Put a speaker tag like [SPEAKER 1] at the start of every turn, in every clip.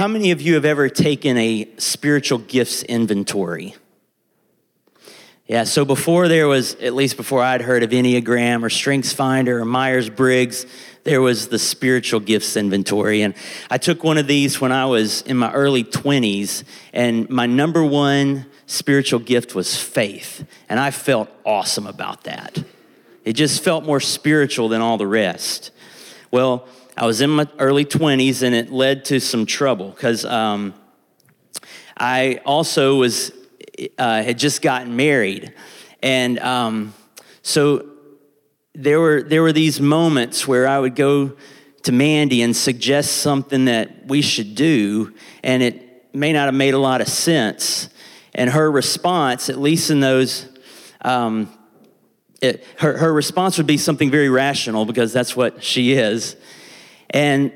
[SPEAKER 1] how many of you have ever taken a spiritual gifts inventory? Yeah, so before there was, at least before I'd heard of Enneagram or Strengths Finder or Myers Briggs, there was the spiritual gifts inventory. And I took one of these when I was in my early 20s, and my number one spiritual gift was faith. And I felt awesome about that. It just felt more spiritual than all the rest. Well, I was in my early 20s, and it led to some trouble because um, I also was uh, had just gotten married, and um, so there were there were these moments where I would go to Mandy and suggest something that we should do, and it may not have made a lot of sense. And her response, at least in those, um, it, her, her response would be something very rational because that's what she is. And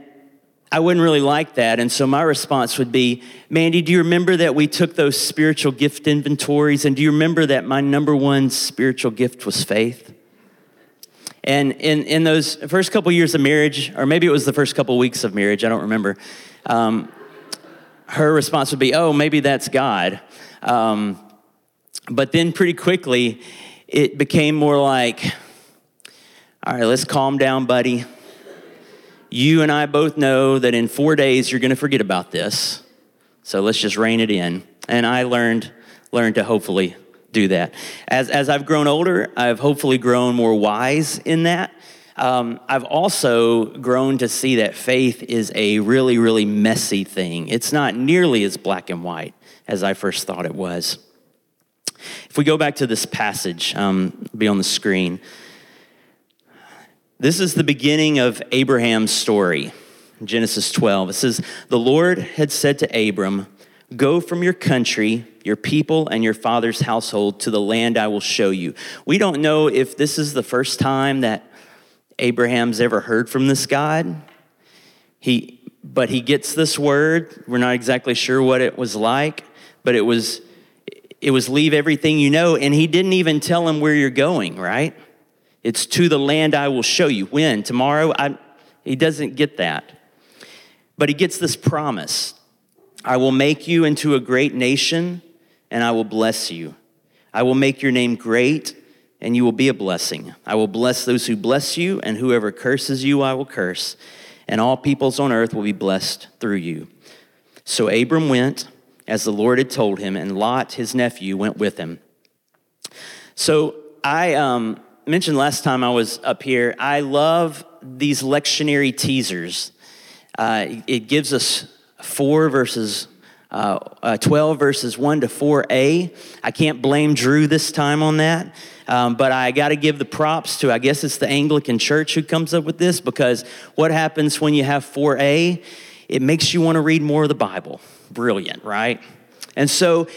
[SPEAKER 1] I wouldn't really like that. And so my response would be Mandy, do you remember that we took those spiritual gift inventories? And do you remember that my number one spiritual gift was faith? And in, in those first couple years of marriage, or maybe it was the first couple weeks of marriage, I don't remember, um, her response would be, oh, maybe that's God. Um, but then pretty quickly, it became more like, all right, let's calm down, buddy. You and I both know that in four days you're going to forget about this. So let's just rein it in. And I learned learned to hopefully do that. As, as I've grown older, I've hopefully grown more wise in that. Um, I've also grown to see that faith is a really, really messy thing. It's not nearly as black and white as I first thought it was. If we go back to this passage, um, be on the screen. This is the beginning of Abraham's story, Genesis 12. It says, The Lord had said to Abram, Go from your country, your people, and your father's household to the land I will show you. We don't know if this is the first time that Abraham's ever heard from this God. He, but he gets this word. We're not exactly sure what it was like, but it was, it was leave everything you know. And he didn't even tell him where you're going, right? It's to the land I will show you. When? Tomorrow? I, he doesn't get that. But he gets this promise I will make you into a great nation, and I will bless you. I will make your name great, and you will be a blessing. I will bless those who bless you, and whoever curses you, I will curse. And all peoples on earth will be blessed through you. So Abram went as the Lord had told him, and Lot, his nephew, went with him. So I um, mentioned last time I was up here, I love these lectionary teasers. Uh, it gives us four verses, uh, uh, 12 verses 1 to 4a. I can't blame Drew this time on that. Um, but I got to give the props to, I guess it's the Anglican Church who comes up with this because what happens when you have 4a? It makes you want to read more of the Bible. Brilliant, right? And so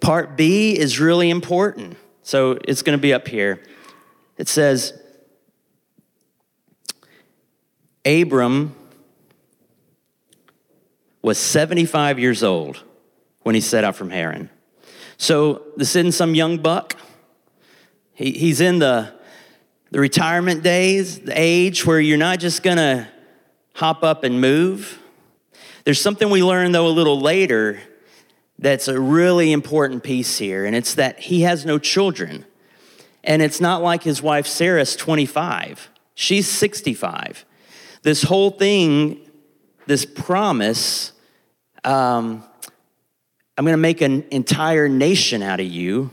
[SPEAKER 1] part B is really important. So it's going to be up here. It says, Abram was 75 years old when he set out from Haran. So this isn't some young buck. He, he's in the, the retirement days, the age where you're not just gonna hop up and move. There's something we learn though a little later that's a really important piece here, and it's that he has no children. And it's not like his wife Sarah's 25, she's 65. This whole thing, this promise, um, I'm going to make an entire nation out of you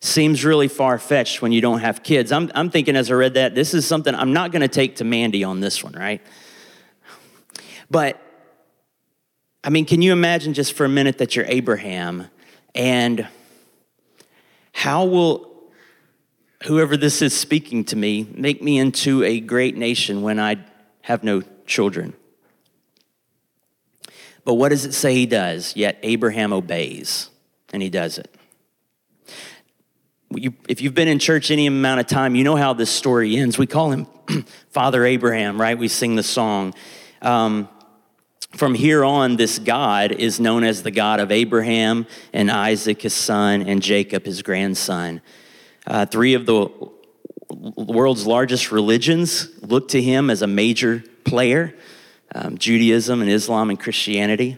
[SPEAKER 1] seems really far fetched when you don't have kids. I'm, I'm thinking as I read that, this is something I'm not going to take to Mandy on this one, right? But, I mean, can you imagine just for a minute that you're Abraham and how will whoever this is speaking to me make me into a great nation when I have no children? But what does it say he does? Yet Abraham obeys, and he does it. You, if you've been in church any amount of time, you know how this story ends. We call him Father Abraham, right? We sing the song. Um, from here on, this God is known as the God of Abraham and Isaac, his son, and Jacob, his grandson. Uh, three of the world's largest religions look to him as a major player um, Judaism and Islam and Christianity.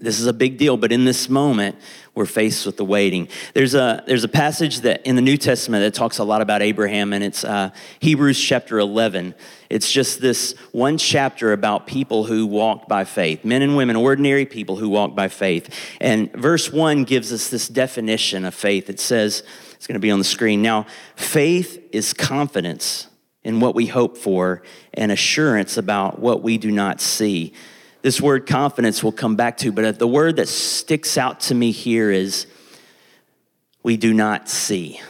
[SPEAKER 1] This is a big deal, but in this moment, we're faced with the waiting. There's a, there's a passage that in the New Testament that talks a lot about Abraham, and it's uh, Hebrews chapter 11. It's just this one chapter about people who walked by faith, men and women, ordinary people who walk by faith. And verse 1 gives us this definition of faith. It says, it's going to be on the screen. Now, faith is confidence in what we hope for and assurance about what we do not see. This word confidence will come back to, but uh, the word that sticks out to me here is we do not see.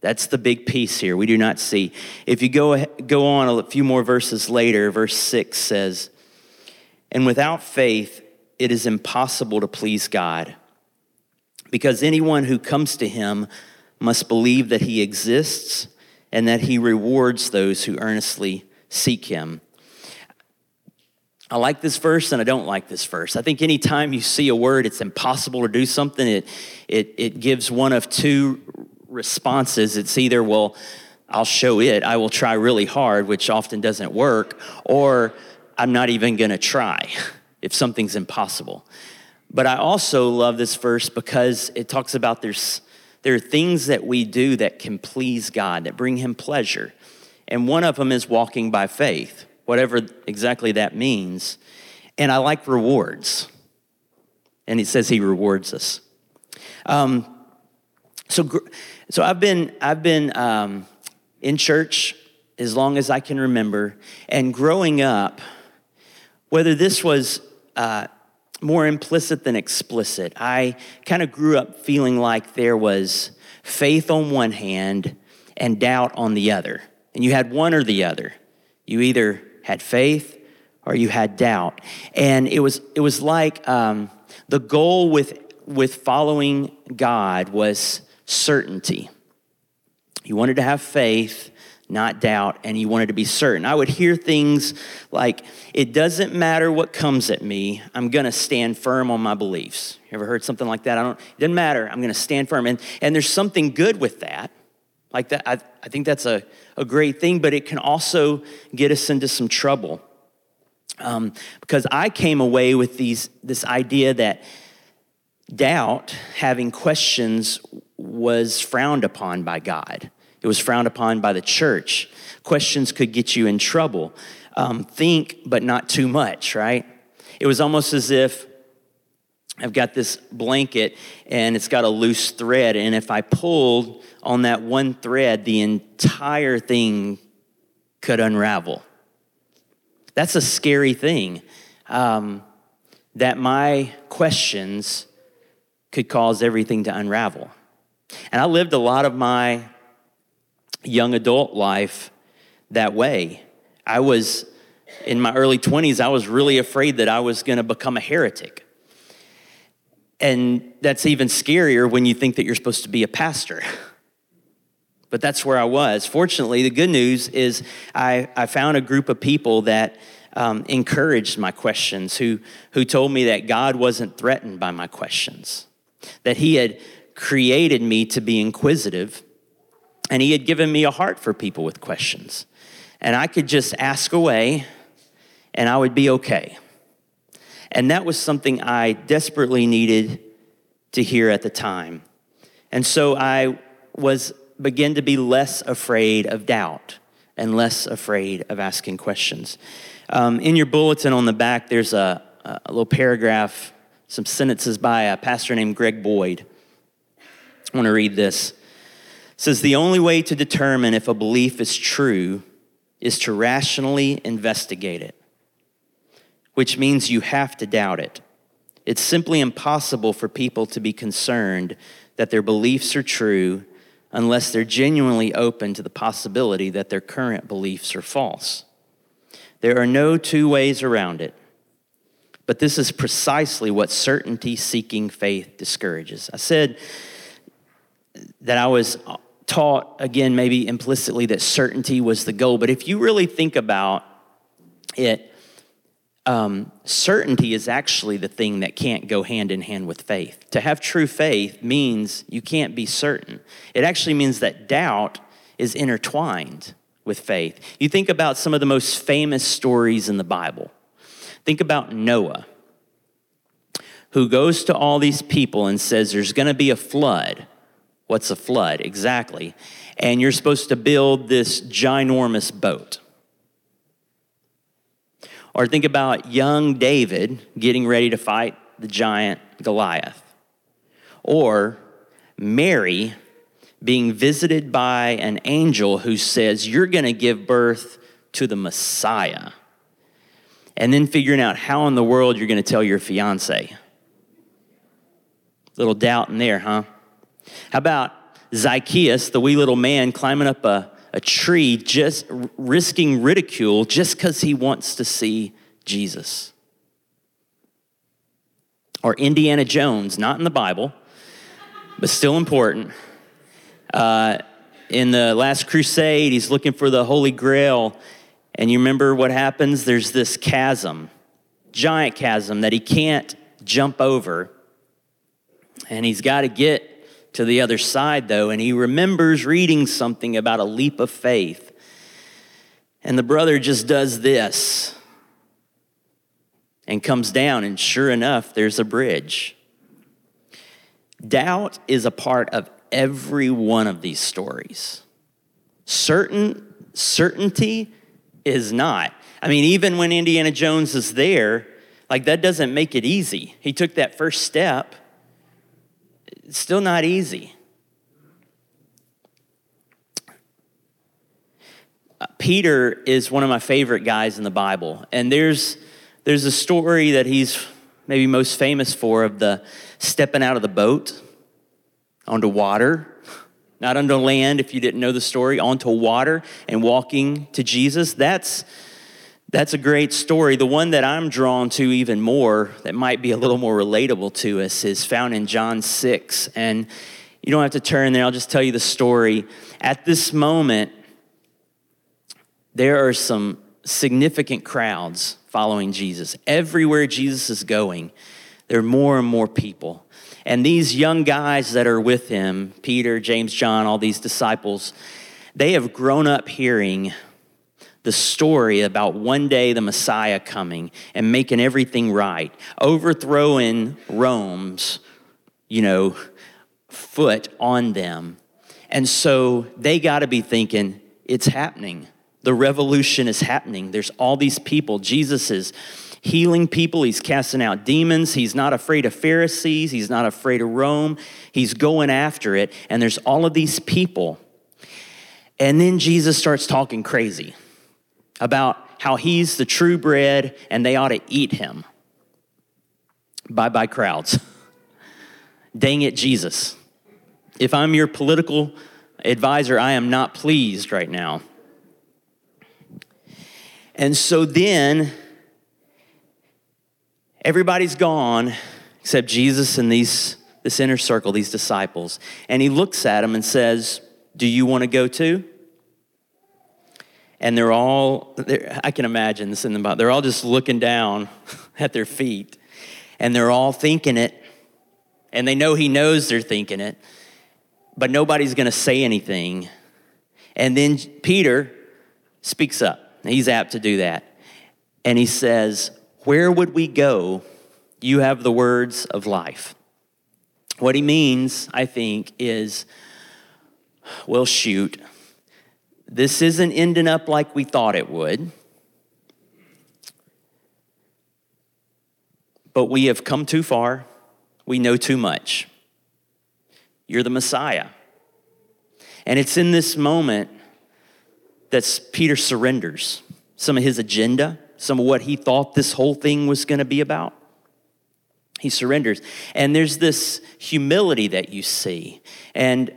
[SPEAKER 1] That's the big piece here. We do not see. If you go, go on a few more verses later, verse 6 says, And without faith, it is impossible to please God, because anyone who comes to him must believe that he exists and that he rewards those who earnestly seek him. I like this verse and I don't like this verse. I think anytime you see a word, it's impossible to do something, it, it, it gives one of two responses. It's either, well, I'll show it, I will try really hard, which often doesn't work, or I'm not even gonna try if something's impossible. But I also love this verse because it talks about there's, there are things that we do that can please God, that bring Him pleasure. And one of them is walking by faith whatever exactly that means. And I like rewards. And he says he rewards us. Um, so, so I've been, I've been um, in church as long as I can remember. And growing up, whether this was uh, more implicit than explicit, I kind of grew up feeling like there was faith on one hand and doubt on the other. And you had one or the other. You either had faith or you had doubt. And it was, it was like um, the goal with, with following God was certainty. You wanted to have faith, not doubt, and you wanted to be certain. I would hear things like, it doesn't matter what comes at me, I'm gonna stand firm on my beliefs. You ever heard something like that? I don't, it doesn't matter, I'm gonna stand firm. And, and there's something good with that. Like that, I, I think that's a, a great thing, but it can also get us into some trouble. Um, because I came away with these, this idea that doubt, having questions, was frowned upon by God. It was frowned upon by the church. Questions could get you in trouble. Um, think, but not too much, right? It was almost as if I've got this blanket and it's got a loose thread, and if I pulled on that one thread, the entire thing could unravel. That's a scary thing. Um, that my questions could cause everything to unravel. And I lived a lot of my young adult life that way. I was, in my early 20s, I was really afraid that I was going to become a heretic. And that's even scarier when you think that you're supposed to be a pastor. but that's where I was. Fortunately, the good news is I, I found a group of people that um, encouraged my questions, who, who told me that God wasn't threatened by my questions, that He had created me to be inquisitive, and He had given me a heart for people with questions. And I could just ask away, and I would be okay. And that was something I desperately needed to hear at the time. And so I was begin to be less afraid of doubt and less afraid of asking questions. Um, in your bulletin on the back, there's a, a little paragraph, some sentences by a pastor named Greg Boyd. I want to read this. It says, The only way to determine if a belief is true is to rationally investigate it, which means you have to doubt it. It's simply impossible for people to be concerned that their beliefs are true unless they're genuinely open to the possibility that their current beliefs are false. There are no two ways around it. But this is precisely what certainty seeking faith discourages. I said that I was taught, again, maybe implicitly, that certainty was the goal. But if you really think about it, um, certainty is actually the thing that can't go hand in hand with faith. To have true faith means you can't be certain. It actually means that doubt is intertwined with faith. You think about some of the most famous stories in the Bible. Think about Noah, who goes to all these people and says, There's going to be a flood. What's a flood? Exactly. And you're supposed to build this ginormous boat. Or think about young David getting ready to fight the giant Goliath. Or Mary being visited by an angel who says, You're going to give birth to the Messiah. And then figuring out how in the world you're going to tell your fiance. Little doubt in there, huh? How about Zacchaeus, the wee little man, climbing up a, a tree, just risking ridicule just because he wants to see Jesus? Or Indiana Jones, not in the Bible, but still important. Uh, in the last crusade, he's looking for the Holy Grail. And you remember what happens? There's this chasm, giant chasm that he can't jump over. And he's got to get to the other side, though, and he remembers reading something about a leap of faith. And the brother just does this and comes down, and sure enough, there's a bridge. Doubt is a part of every one of these stories. Certain certainty is not. I mean, even when Indiana Jones is there, like that doesn't make it easy. He took that first step it's still not easy. Uh, Peter is one of my favorite guys in the Bible. And there's, there's a story that he's maybe most famous for of the stepping out of the boat onto water, not onto land, if you didn't know the story, onto water and walking to Jesus. That's that's a great story. The one that I'm drawn to even more, that might be a little more relatable to us, is found in John 6. And you don't have to turn there, I'll just tell you the story. At this moment, there are some significant crowds following Jesus. Everywhere Jesus is going, there are more and more people. And these young guys that are with him, Peter, James, John, all these disciples, they have grown up hearing the story about one day the Messiah coming and making everything right, overthrowing Rome's, you know, foot on them. And so they got to be thinking, it's happening. The revolution is happening. There's all these people. Jesus is healing people, he's casting out demons. He's not afraid of Pharisees, he's not afraid of Rome. He's going after it. And there's all of these people. And then Jesus starts talking crazy about how he's the true bread and they ought to eat him. Bye bye, crowds. Dang it, Jesus. If I'm your political advisor, I am not pleased right now. And so then everybody's gone except Jesus and these this inner circle, these disciples. And he looks at them and says, "Do you want to go too?" And they're all they're, i can imagine this in the Bible. they're all just looking down at their feet. And they're all thinking it. And they know he knows they're thinking it. But nobody's going to say anything. And then peter speaks up. He's apt to do that. And he says where would we go? You have the words of life. What he means i think is well shoot this isn't ending up like we thought it would. But we have come too far. We know too much. You're the Messiah. And it's in this moment that Peter surrenders some of his agenda, some of what he thought this whole thing was going to be about. He surrenders. And there's this humility that you see. And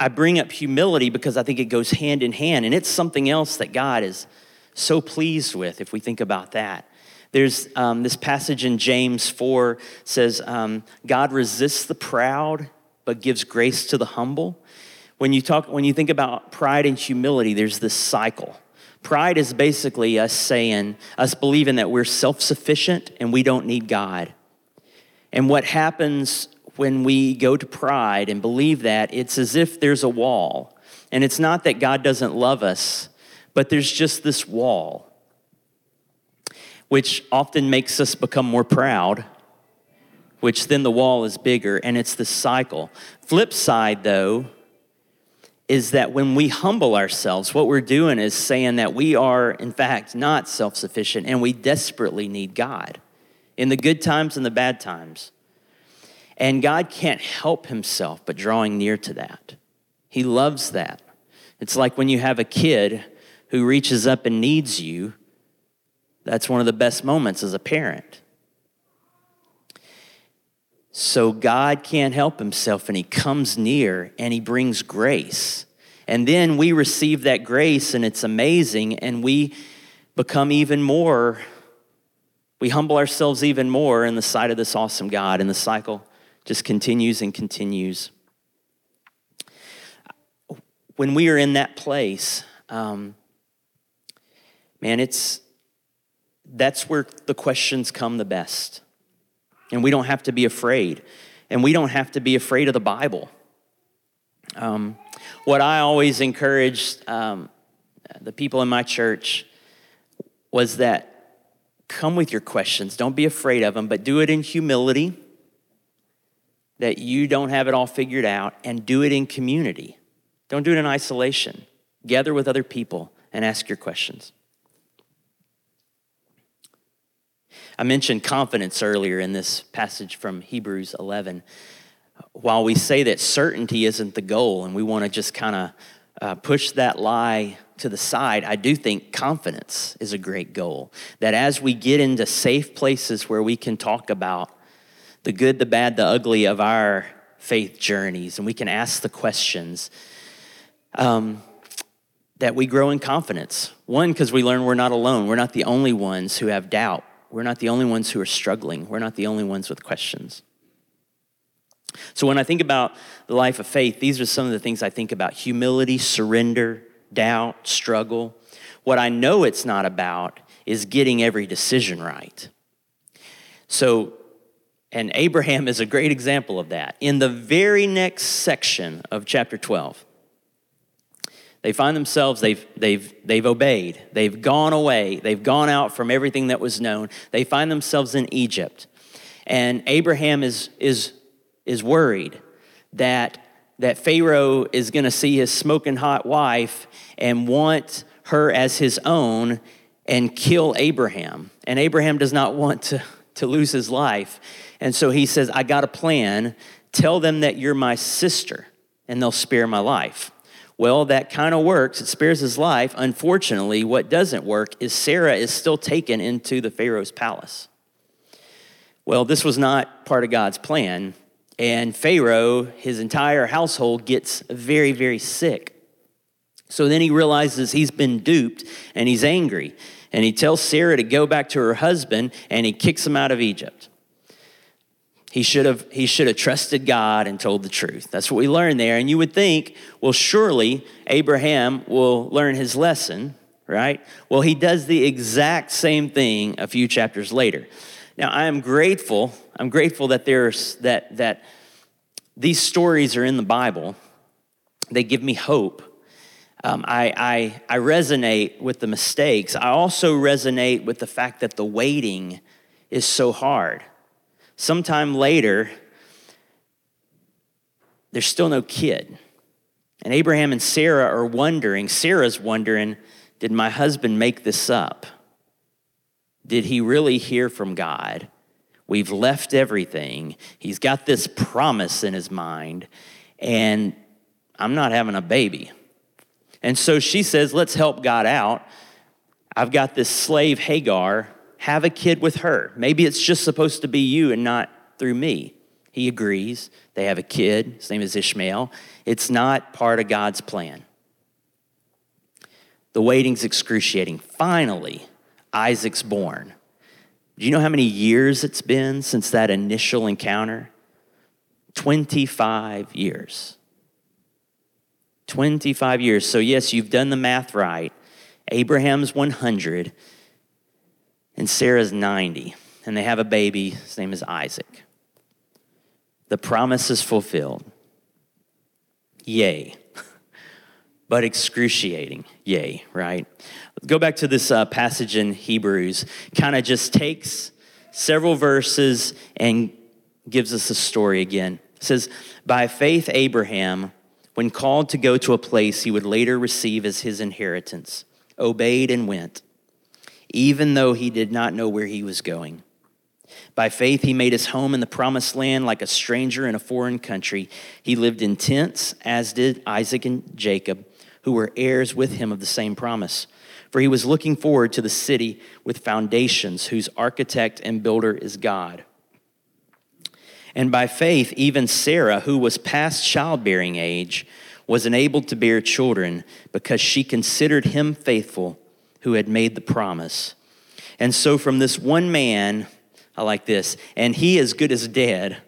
[SPEAKER 1] I bring up humility because I think it goes hand in hand, and it's something else that God is so pleased with if we think about that. There's um, this passage in James 4 says, um, God resists the proud, but gives grace to the humble. When you talk, when you think about pride and humility, there's this cycle. Pride is basically us saying, us believing that we're self sufficient and we don't need God. And what happens when we go to pride and believe that, it's as if there's a wall. And it's not that God doesn't love us, but there's just this wall, which often makes us become more proud, which then the wall is bigger, and it's the cycle. Flip side, though, is that when we humble ourselves, what we're doing is saying that we are, in fact, not self sufficient and we desperately need God in the good times and the bad times. And God can't help himself but drawing near to that. He loves that. It's like when you have a kid who reaches up and needs you, that's one of the best moments as a parent. So God can't help himself and he comes near and he brings grace. And then we receive that grace and it's amazing and we become even more, we humble ourselves even more in the sight of this awesome God and the cycle just continues and continues. When we are in that place, um, man, it's that's where the questions come the best. And we don't have to be afraid. And we don't have to be afraid of the Bible. Um, what I always encouraged um, the people in my church was that come with your questions. Don't be afraid of them, but do it in humility, that you don't have it all figured out, and do it in community. Don't do it in isolation. Gather with other people and ask your questions. I mentioned confidence earlier in this passage from Hebrews 11. While we say that certainty isn't the goal and we want to just kind of uh, push that lie to the side, I do think confidence is a great goal. That as we get into safe places where we can talk about the good, the bad, the ugly of our faith journeys, and we can ask the questions, um, that we grow in confidence. One, because we learn we're not alone. We're not the only ones who have doubt. We're not the only ones who are struggling. We're not the only ones with questions. So, when I think about the life of faith, these are some of the things I think about humility, surrender, doubt, struggle. What I know it's not about is getting every decision right. So, and Abraham is a great example of that. In the very next section of chapter 12, they find themselves, they've, they've, they've obeyed, they've gone away, they've gone out from everything that was known. They find themselves in Egypt. And Abraham is, is, is worried that, that Pharaoh is going to see his smoking hot wife and want her as his own and kill Abraham. And Abraham does not want to, to lose his life. And so he says, I got a plan. Tell them that you're my sister, and they'll spare my life. Well, that kind of works. It spares his life. Unfortunately, what doesn't work is Sarah is still taken into the Pharaoh's palace. Well, this was not part of God's plan. And Pharaoh, his entire household, gets very, very sick. So then he realizes he's been duped and he's angry. And he tells Sarah to go back to her husband and he kicks him out of Egypt. He should have he should have trusted God and told the truth. That's what we learn there. And you would think, well, surely Abraham will learn his lesson, right? Well, he does the exact same thing a few chapters later. Now, I am grateful. I'm grateful that there's that that these stories are in the Bible. They give me hope. Um, I, I, I resonate with the mistakes. I also resonate with the fact that the waiting is so hard sometime later, there's still no kid. And Abraham and Sarah are wondering, Sarah's wondering, did my husband make this up? Did he really hear from God? We've left everything. He's got this promise in his mind, and I'm not having a baby. And so she says, Let's help God out. I've got this slave, Hagar, have a kid with her. Maybe it's just supposed to be you and not through me. He agrees. They have a kid. His name is Ishmael. It's not part of God's plan. The waiting's excruciating. Finally, Isaac's born. Do you know how many years it's been since that initial encounter? 25 years. 25 years. So, yes, you've done the math right. Abraham's 100, and Sarah's 90, and they have a baby. His name is Isaac. The promise is fulfilled. Yay. but excruciating. Yay, right? Go back to this uh, passage in Hebrews, kind of just takes several verses and gives us a story again. It says, By faith, Abraham, when called to go to a place he would later receive as his inheritance, obeyed and went, even though he did not know where he was going. By faith, he made his home in the promised land like a stranger in a foreign country. He lived in tents, as did Isaac and Jacob, who were heirs with him of the same promise. For he was looking forward to the city with foundations, whose architect and builder is God. And by faith, even Sarah, who was past childbearing age, was enabled to bear children because she considered him faithful who had made the promise. And so, from this one man, I like this, and he as good as dead.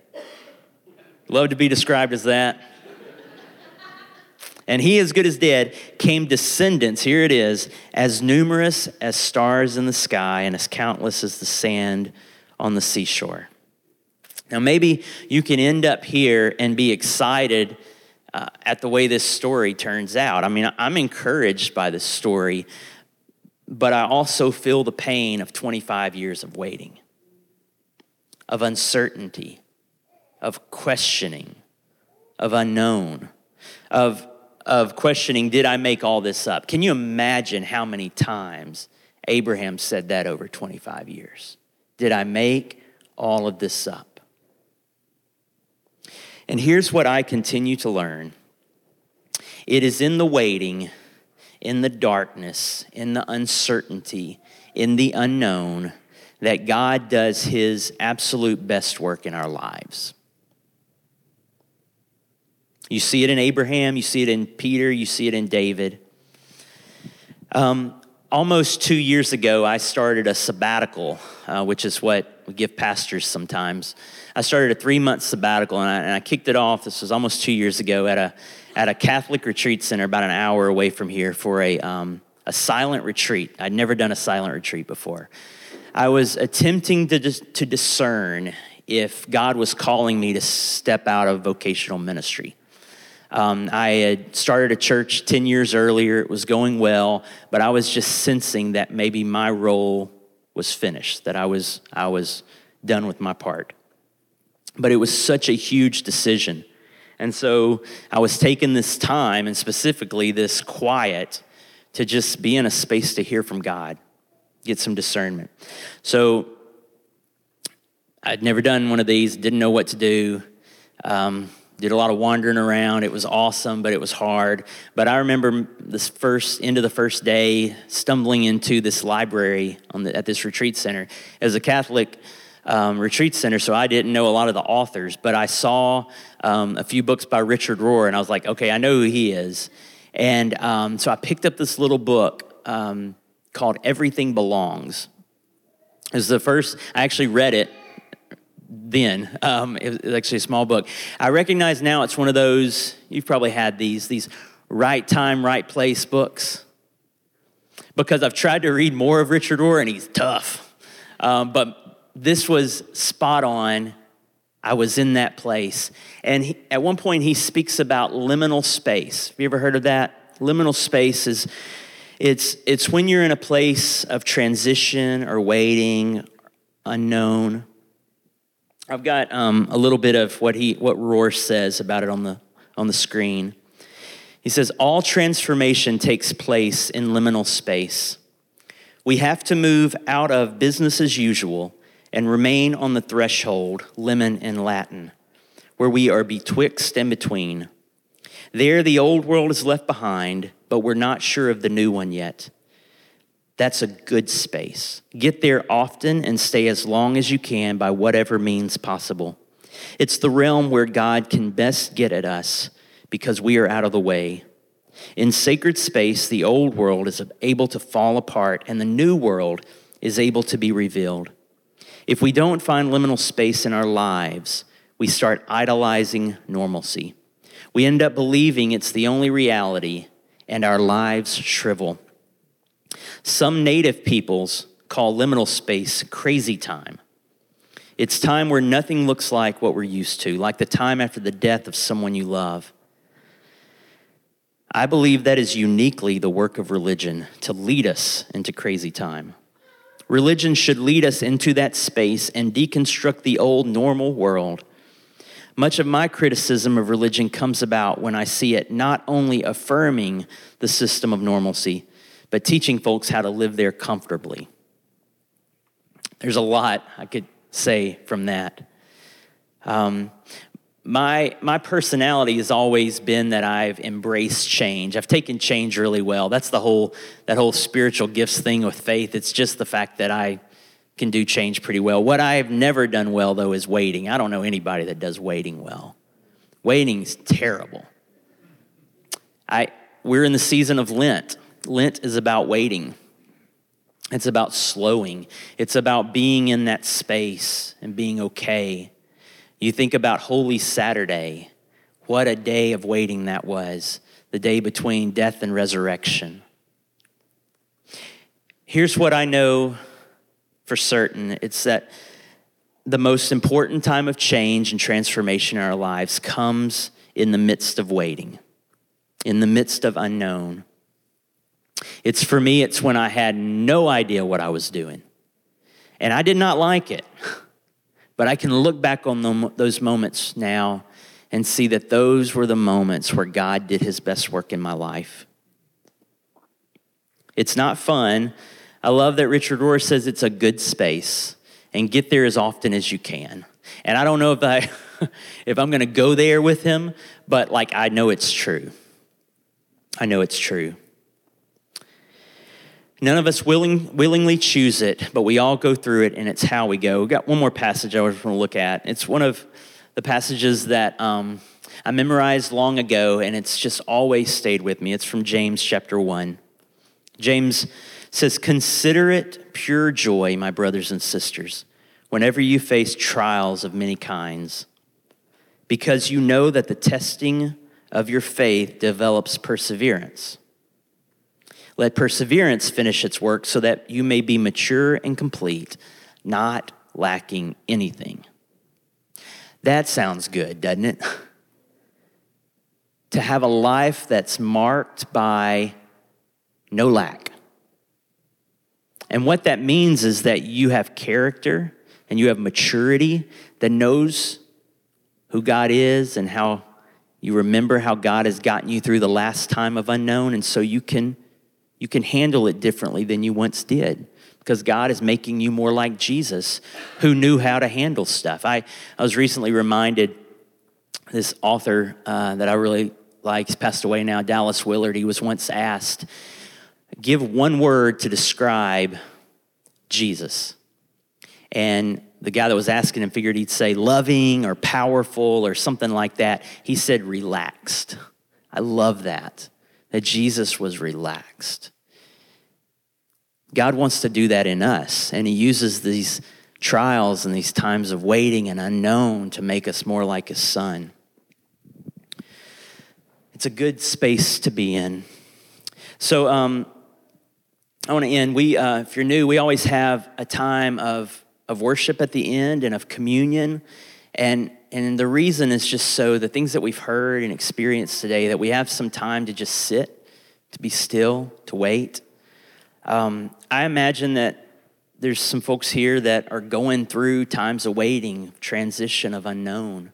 [SPEAKER 1] Love to be described as that. And he as good as dead came descendants, here it is, as numerous as stars in the sky and as countless as the sand on the seashore. Now, maybe you can end up here and be excited uh, at the way this story turns out. I mean, I'm encouraged by this story, but I also feel the pain of 25 years of waiting, of uncertainty, of questioning, of unknown, of, of questioning, did I make all this up? Can you imagine how many times Abraham said that over 25 years? Did I make all of this up? And here's what I continue to learn it is in the waiting, in the darkness, in the uncertainty, in the unknown that God does his absolute best work in our lives. You see it in Abraham, you see it in Peter, you see it in David. Um, almost two years ago, I started a sabbatical, uh, which is what we give pastors sometimes. I started a three month sabbatical and I, and I, kicked it off. This was almost two years ago at a, at a Catholic retreat center about an hour away from here for a, um, a silent retreat. I'd never done a silent retreat before. I was attempting to, dis- to discern if God was calling me to step out of vocational ministry. Um, I had started a church 10 years earlier. It was going well, but I was just sensing that maybe my role was finished, that I was, I was done with my part. But it was such a huge decision. And so I was taking this time, and specifically this quiet, to just be in a space to hear from God, get some discernment. So I'd never done one of these, didn't know what to do. Um, did a lot of wandering around. It was awesome, but it was hard. But I remember this first end of the first day stumbling into this library the, at this retreat center. As a Catholic, um, retreat center, so I didn't know a lot of the authors, but I saw um, a few books by Richard Rohr, and I was like, okay, I know who he is. And um, so I picked up this little book um, called Everything Belongs. It was the first, I actually read it then. Um, it was actually a small book. I recognize now it's one of those, you've probably had these, these right time, right place books. Because I've tried to read more of Richard Rohr, and he's tough. Um, but this was spot on. I was in that place. And he, at one point, he speaks about liminal space. Have you ever heard of that? Liminal space is it's, it's when you're in a place of transition or waiting, unknown. I've got um, a little bit of what he what Rohr says about it on the on the screen. He says all transformation takes place in liminal space. We have to move out of business as usual and remain on the threshold, limen in Latin, where we are betwixt and between. There, the old world is left behind, but we're not sure of the new one yet. That's a good space. Get there often and stay as long as you can by whatever means possible. It's the realm where God can best get at us because we are out of the way. In sacred space, the old world is able to fall apart and the new world is able to be revealed. If we don't find liminal space in our lives, we start idolizing normalcy. We end up believing it's the only reality, and our lives shrivel. Some native peoples call liminal space crazy time. It's time where nothing looks like what we're used to, like the time after the death of someone you love. I believe that is uniquely the work of religion to lead us into crazy time. Religion should lead us into that space and deconstruct the old normal world. Much of my criticism of religion comes about when I see it not only affirming the system of normalcy, but teaching folks how to live there comfortably. There's a lot I could say from that. Um, my, my personality has always been that I've embraced change. I've taken change really well. That's the whole, that whole spiritual gifts thing with faith. It's just the fact that I can do change pretty well. What I've never done well, though, is waiting. I don't know anybody that does waiting well. Waiting's terrible. I, we're in the season of Lent. Lent is about waiting. It's about slowing. It's about being in that space and being okay you think about Holy Saturday. What a day of waiting that was, the day between death and resurrection. Here's what I know for certain it's that the most important time of change and transformation in our lives comes in the midst of waiting, in the midst of unknown. It's for me, it's when I had no idea what I was doing. And I did not like it. But I can look back on them, those moments now and see that those were the moments where God did his best work in my life. It's not fun. I love that Richard Rohr says it's a good space and get there as often as you can. And I don't know if I if I'm going to go there with him, but like I know it's true. I know it's true. None of us willing, willingly choose it, but we all go through it, and it's how we go. We've got one more passage I want to look at. It's one of the passages that um, I memorized long ago, and it's just always stayed with me. It's from James chapter 1. James says, Consider it pure joy, my brothers and sisters, whenever you face trials of many kinds, because you know that the testing of your faith develops perseverance. Let perseverance finish its work so that you may be mature and complete, not lacking anything. That sounds good, doesn't it? to have a life that's marked by no lack. And what that means is that you have character and you have maturity that knows who God is and how you remember how God has gotten you through the last time of unknown, and so you can you can handle it differently than you once did because God is making you more like Jesus who knew how to handle stuff. I, I was recently reminded this author uh, that I really like, he's passed away now, Dallas Willard, he was once asked, give one word to describe Jesus. And the guy that was asking him figured he'd say loving or powerful or something like that. He said relaxed. I love that, that Jesus was relaxed. God wants to do that in us, and He uses these trials and these times of waiting and unknown to make us more like His Son. It's a good space to be in. So, um, I want to end. We, uh, if you're new, we always have a time of, of worship at the end and of communion. And, and the reason is just so the things that we've heard and experienced today, that we have some time to just sit, to be still, to wait. Um, I imagine that there's some folks here that are going through times of waiting, transition of unknown.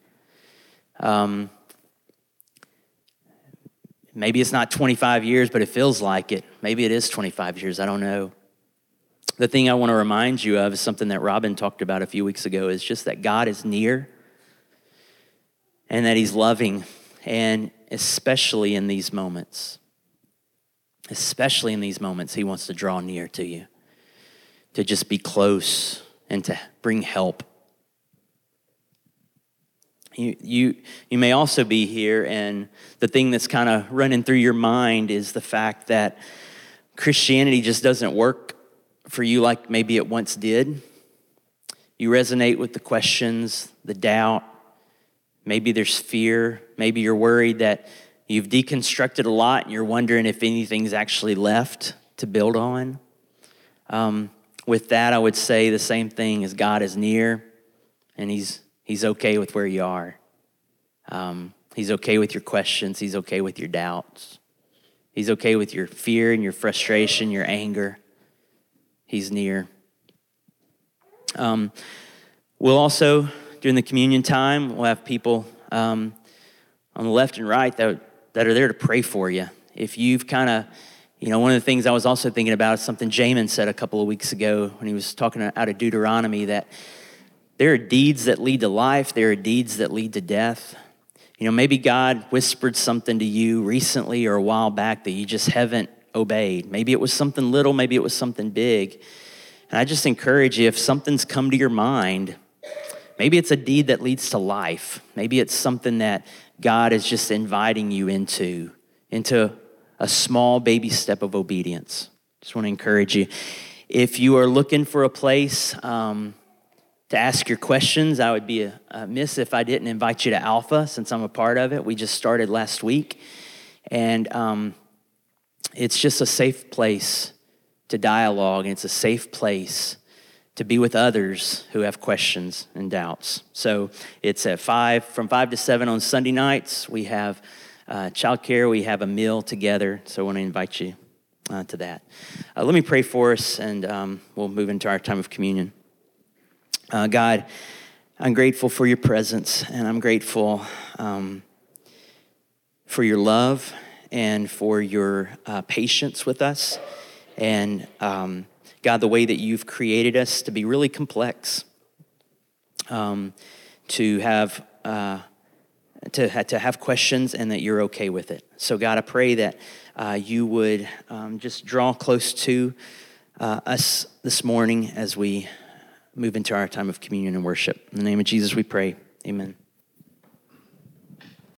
[SPEAKER 1] Um, maybe it's not 25 years, but it feels like it. Maybe it is 25 years. I don't know. The thing I want to remind you of is something that Robin talked about a few weeks ago is just that God is near and that He's loving, and especially in these moments especially in these moments, He wants to draw near to you, to just be close and to bring help. You, you, you may also be here, and the thing that's kind of running through your mind is the fact that Christianity just doesn't work for you like maybe it once did. You resonate with the questions, the doubt. Maybe there's fear. Maybe you're worried that You've deconstructed a lot and you're wondering if anything's actually left to build on. Um, with that, I would say the same thing as God is near and He's, he's okay with where you are. Um, he's okay with your questions, He's okay with your doubts. He's okay with your fear and your frustration, your anger. He's near. Um, we'll also, during the communion time, we'll have people um, on the left and right that, that are there to pray for you. If you've kind of, you know, one of the things I was also thinking about is something Jamin said a couple of weeks ago when he was talking out of Deuteronomy that there are deeds that lead to life, there are deeds that lead to death. You know, maybe God whispered something to you recently or a while back that you just haven't obeyed. Maybe it was something little, maybe it was something big. And I just encourage you if something's come to your mind, maybe it's a deed that leads to life. Maybe it's something that God is just inviting you into, into a small baby step of obedience. Just want to encourage you. If you are looking for a place, um, to ask your questions. I would be a, miss if I didn't invite you to Alpha since I'm a part of it. We just started last week. And um, it's just a safe place to dialogue, and it's a safe place to be with others who have questions and doubts. So it's at five, from five to seven on Sunday nights. We have uh, childcare, we have a meal together. So I want to invite you uh, to that. Uh, let me pray for us, and um, we'll move into our time of communion. Uh, God, I'm grateful for your presence, and I'm grateful um, for your love and for your uh, patience with us. And um, God, the way that you've created us to be really complex, um, to have. Uh, to, to have questions and that you're okay with it. So, God, I pray that uh, you would um, just draw close to uh, us this morning as we move into our time of communion and worship. In the name of Jesus, we pray. Amen.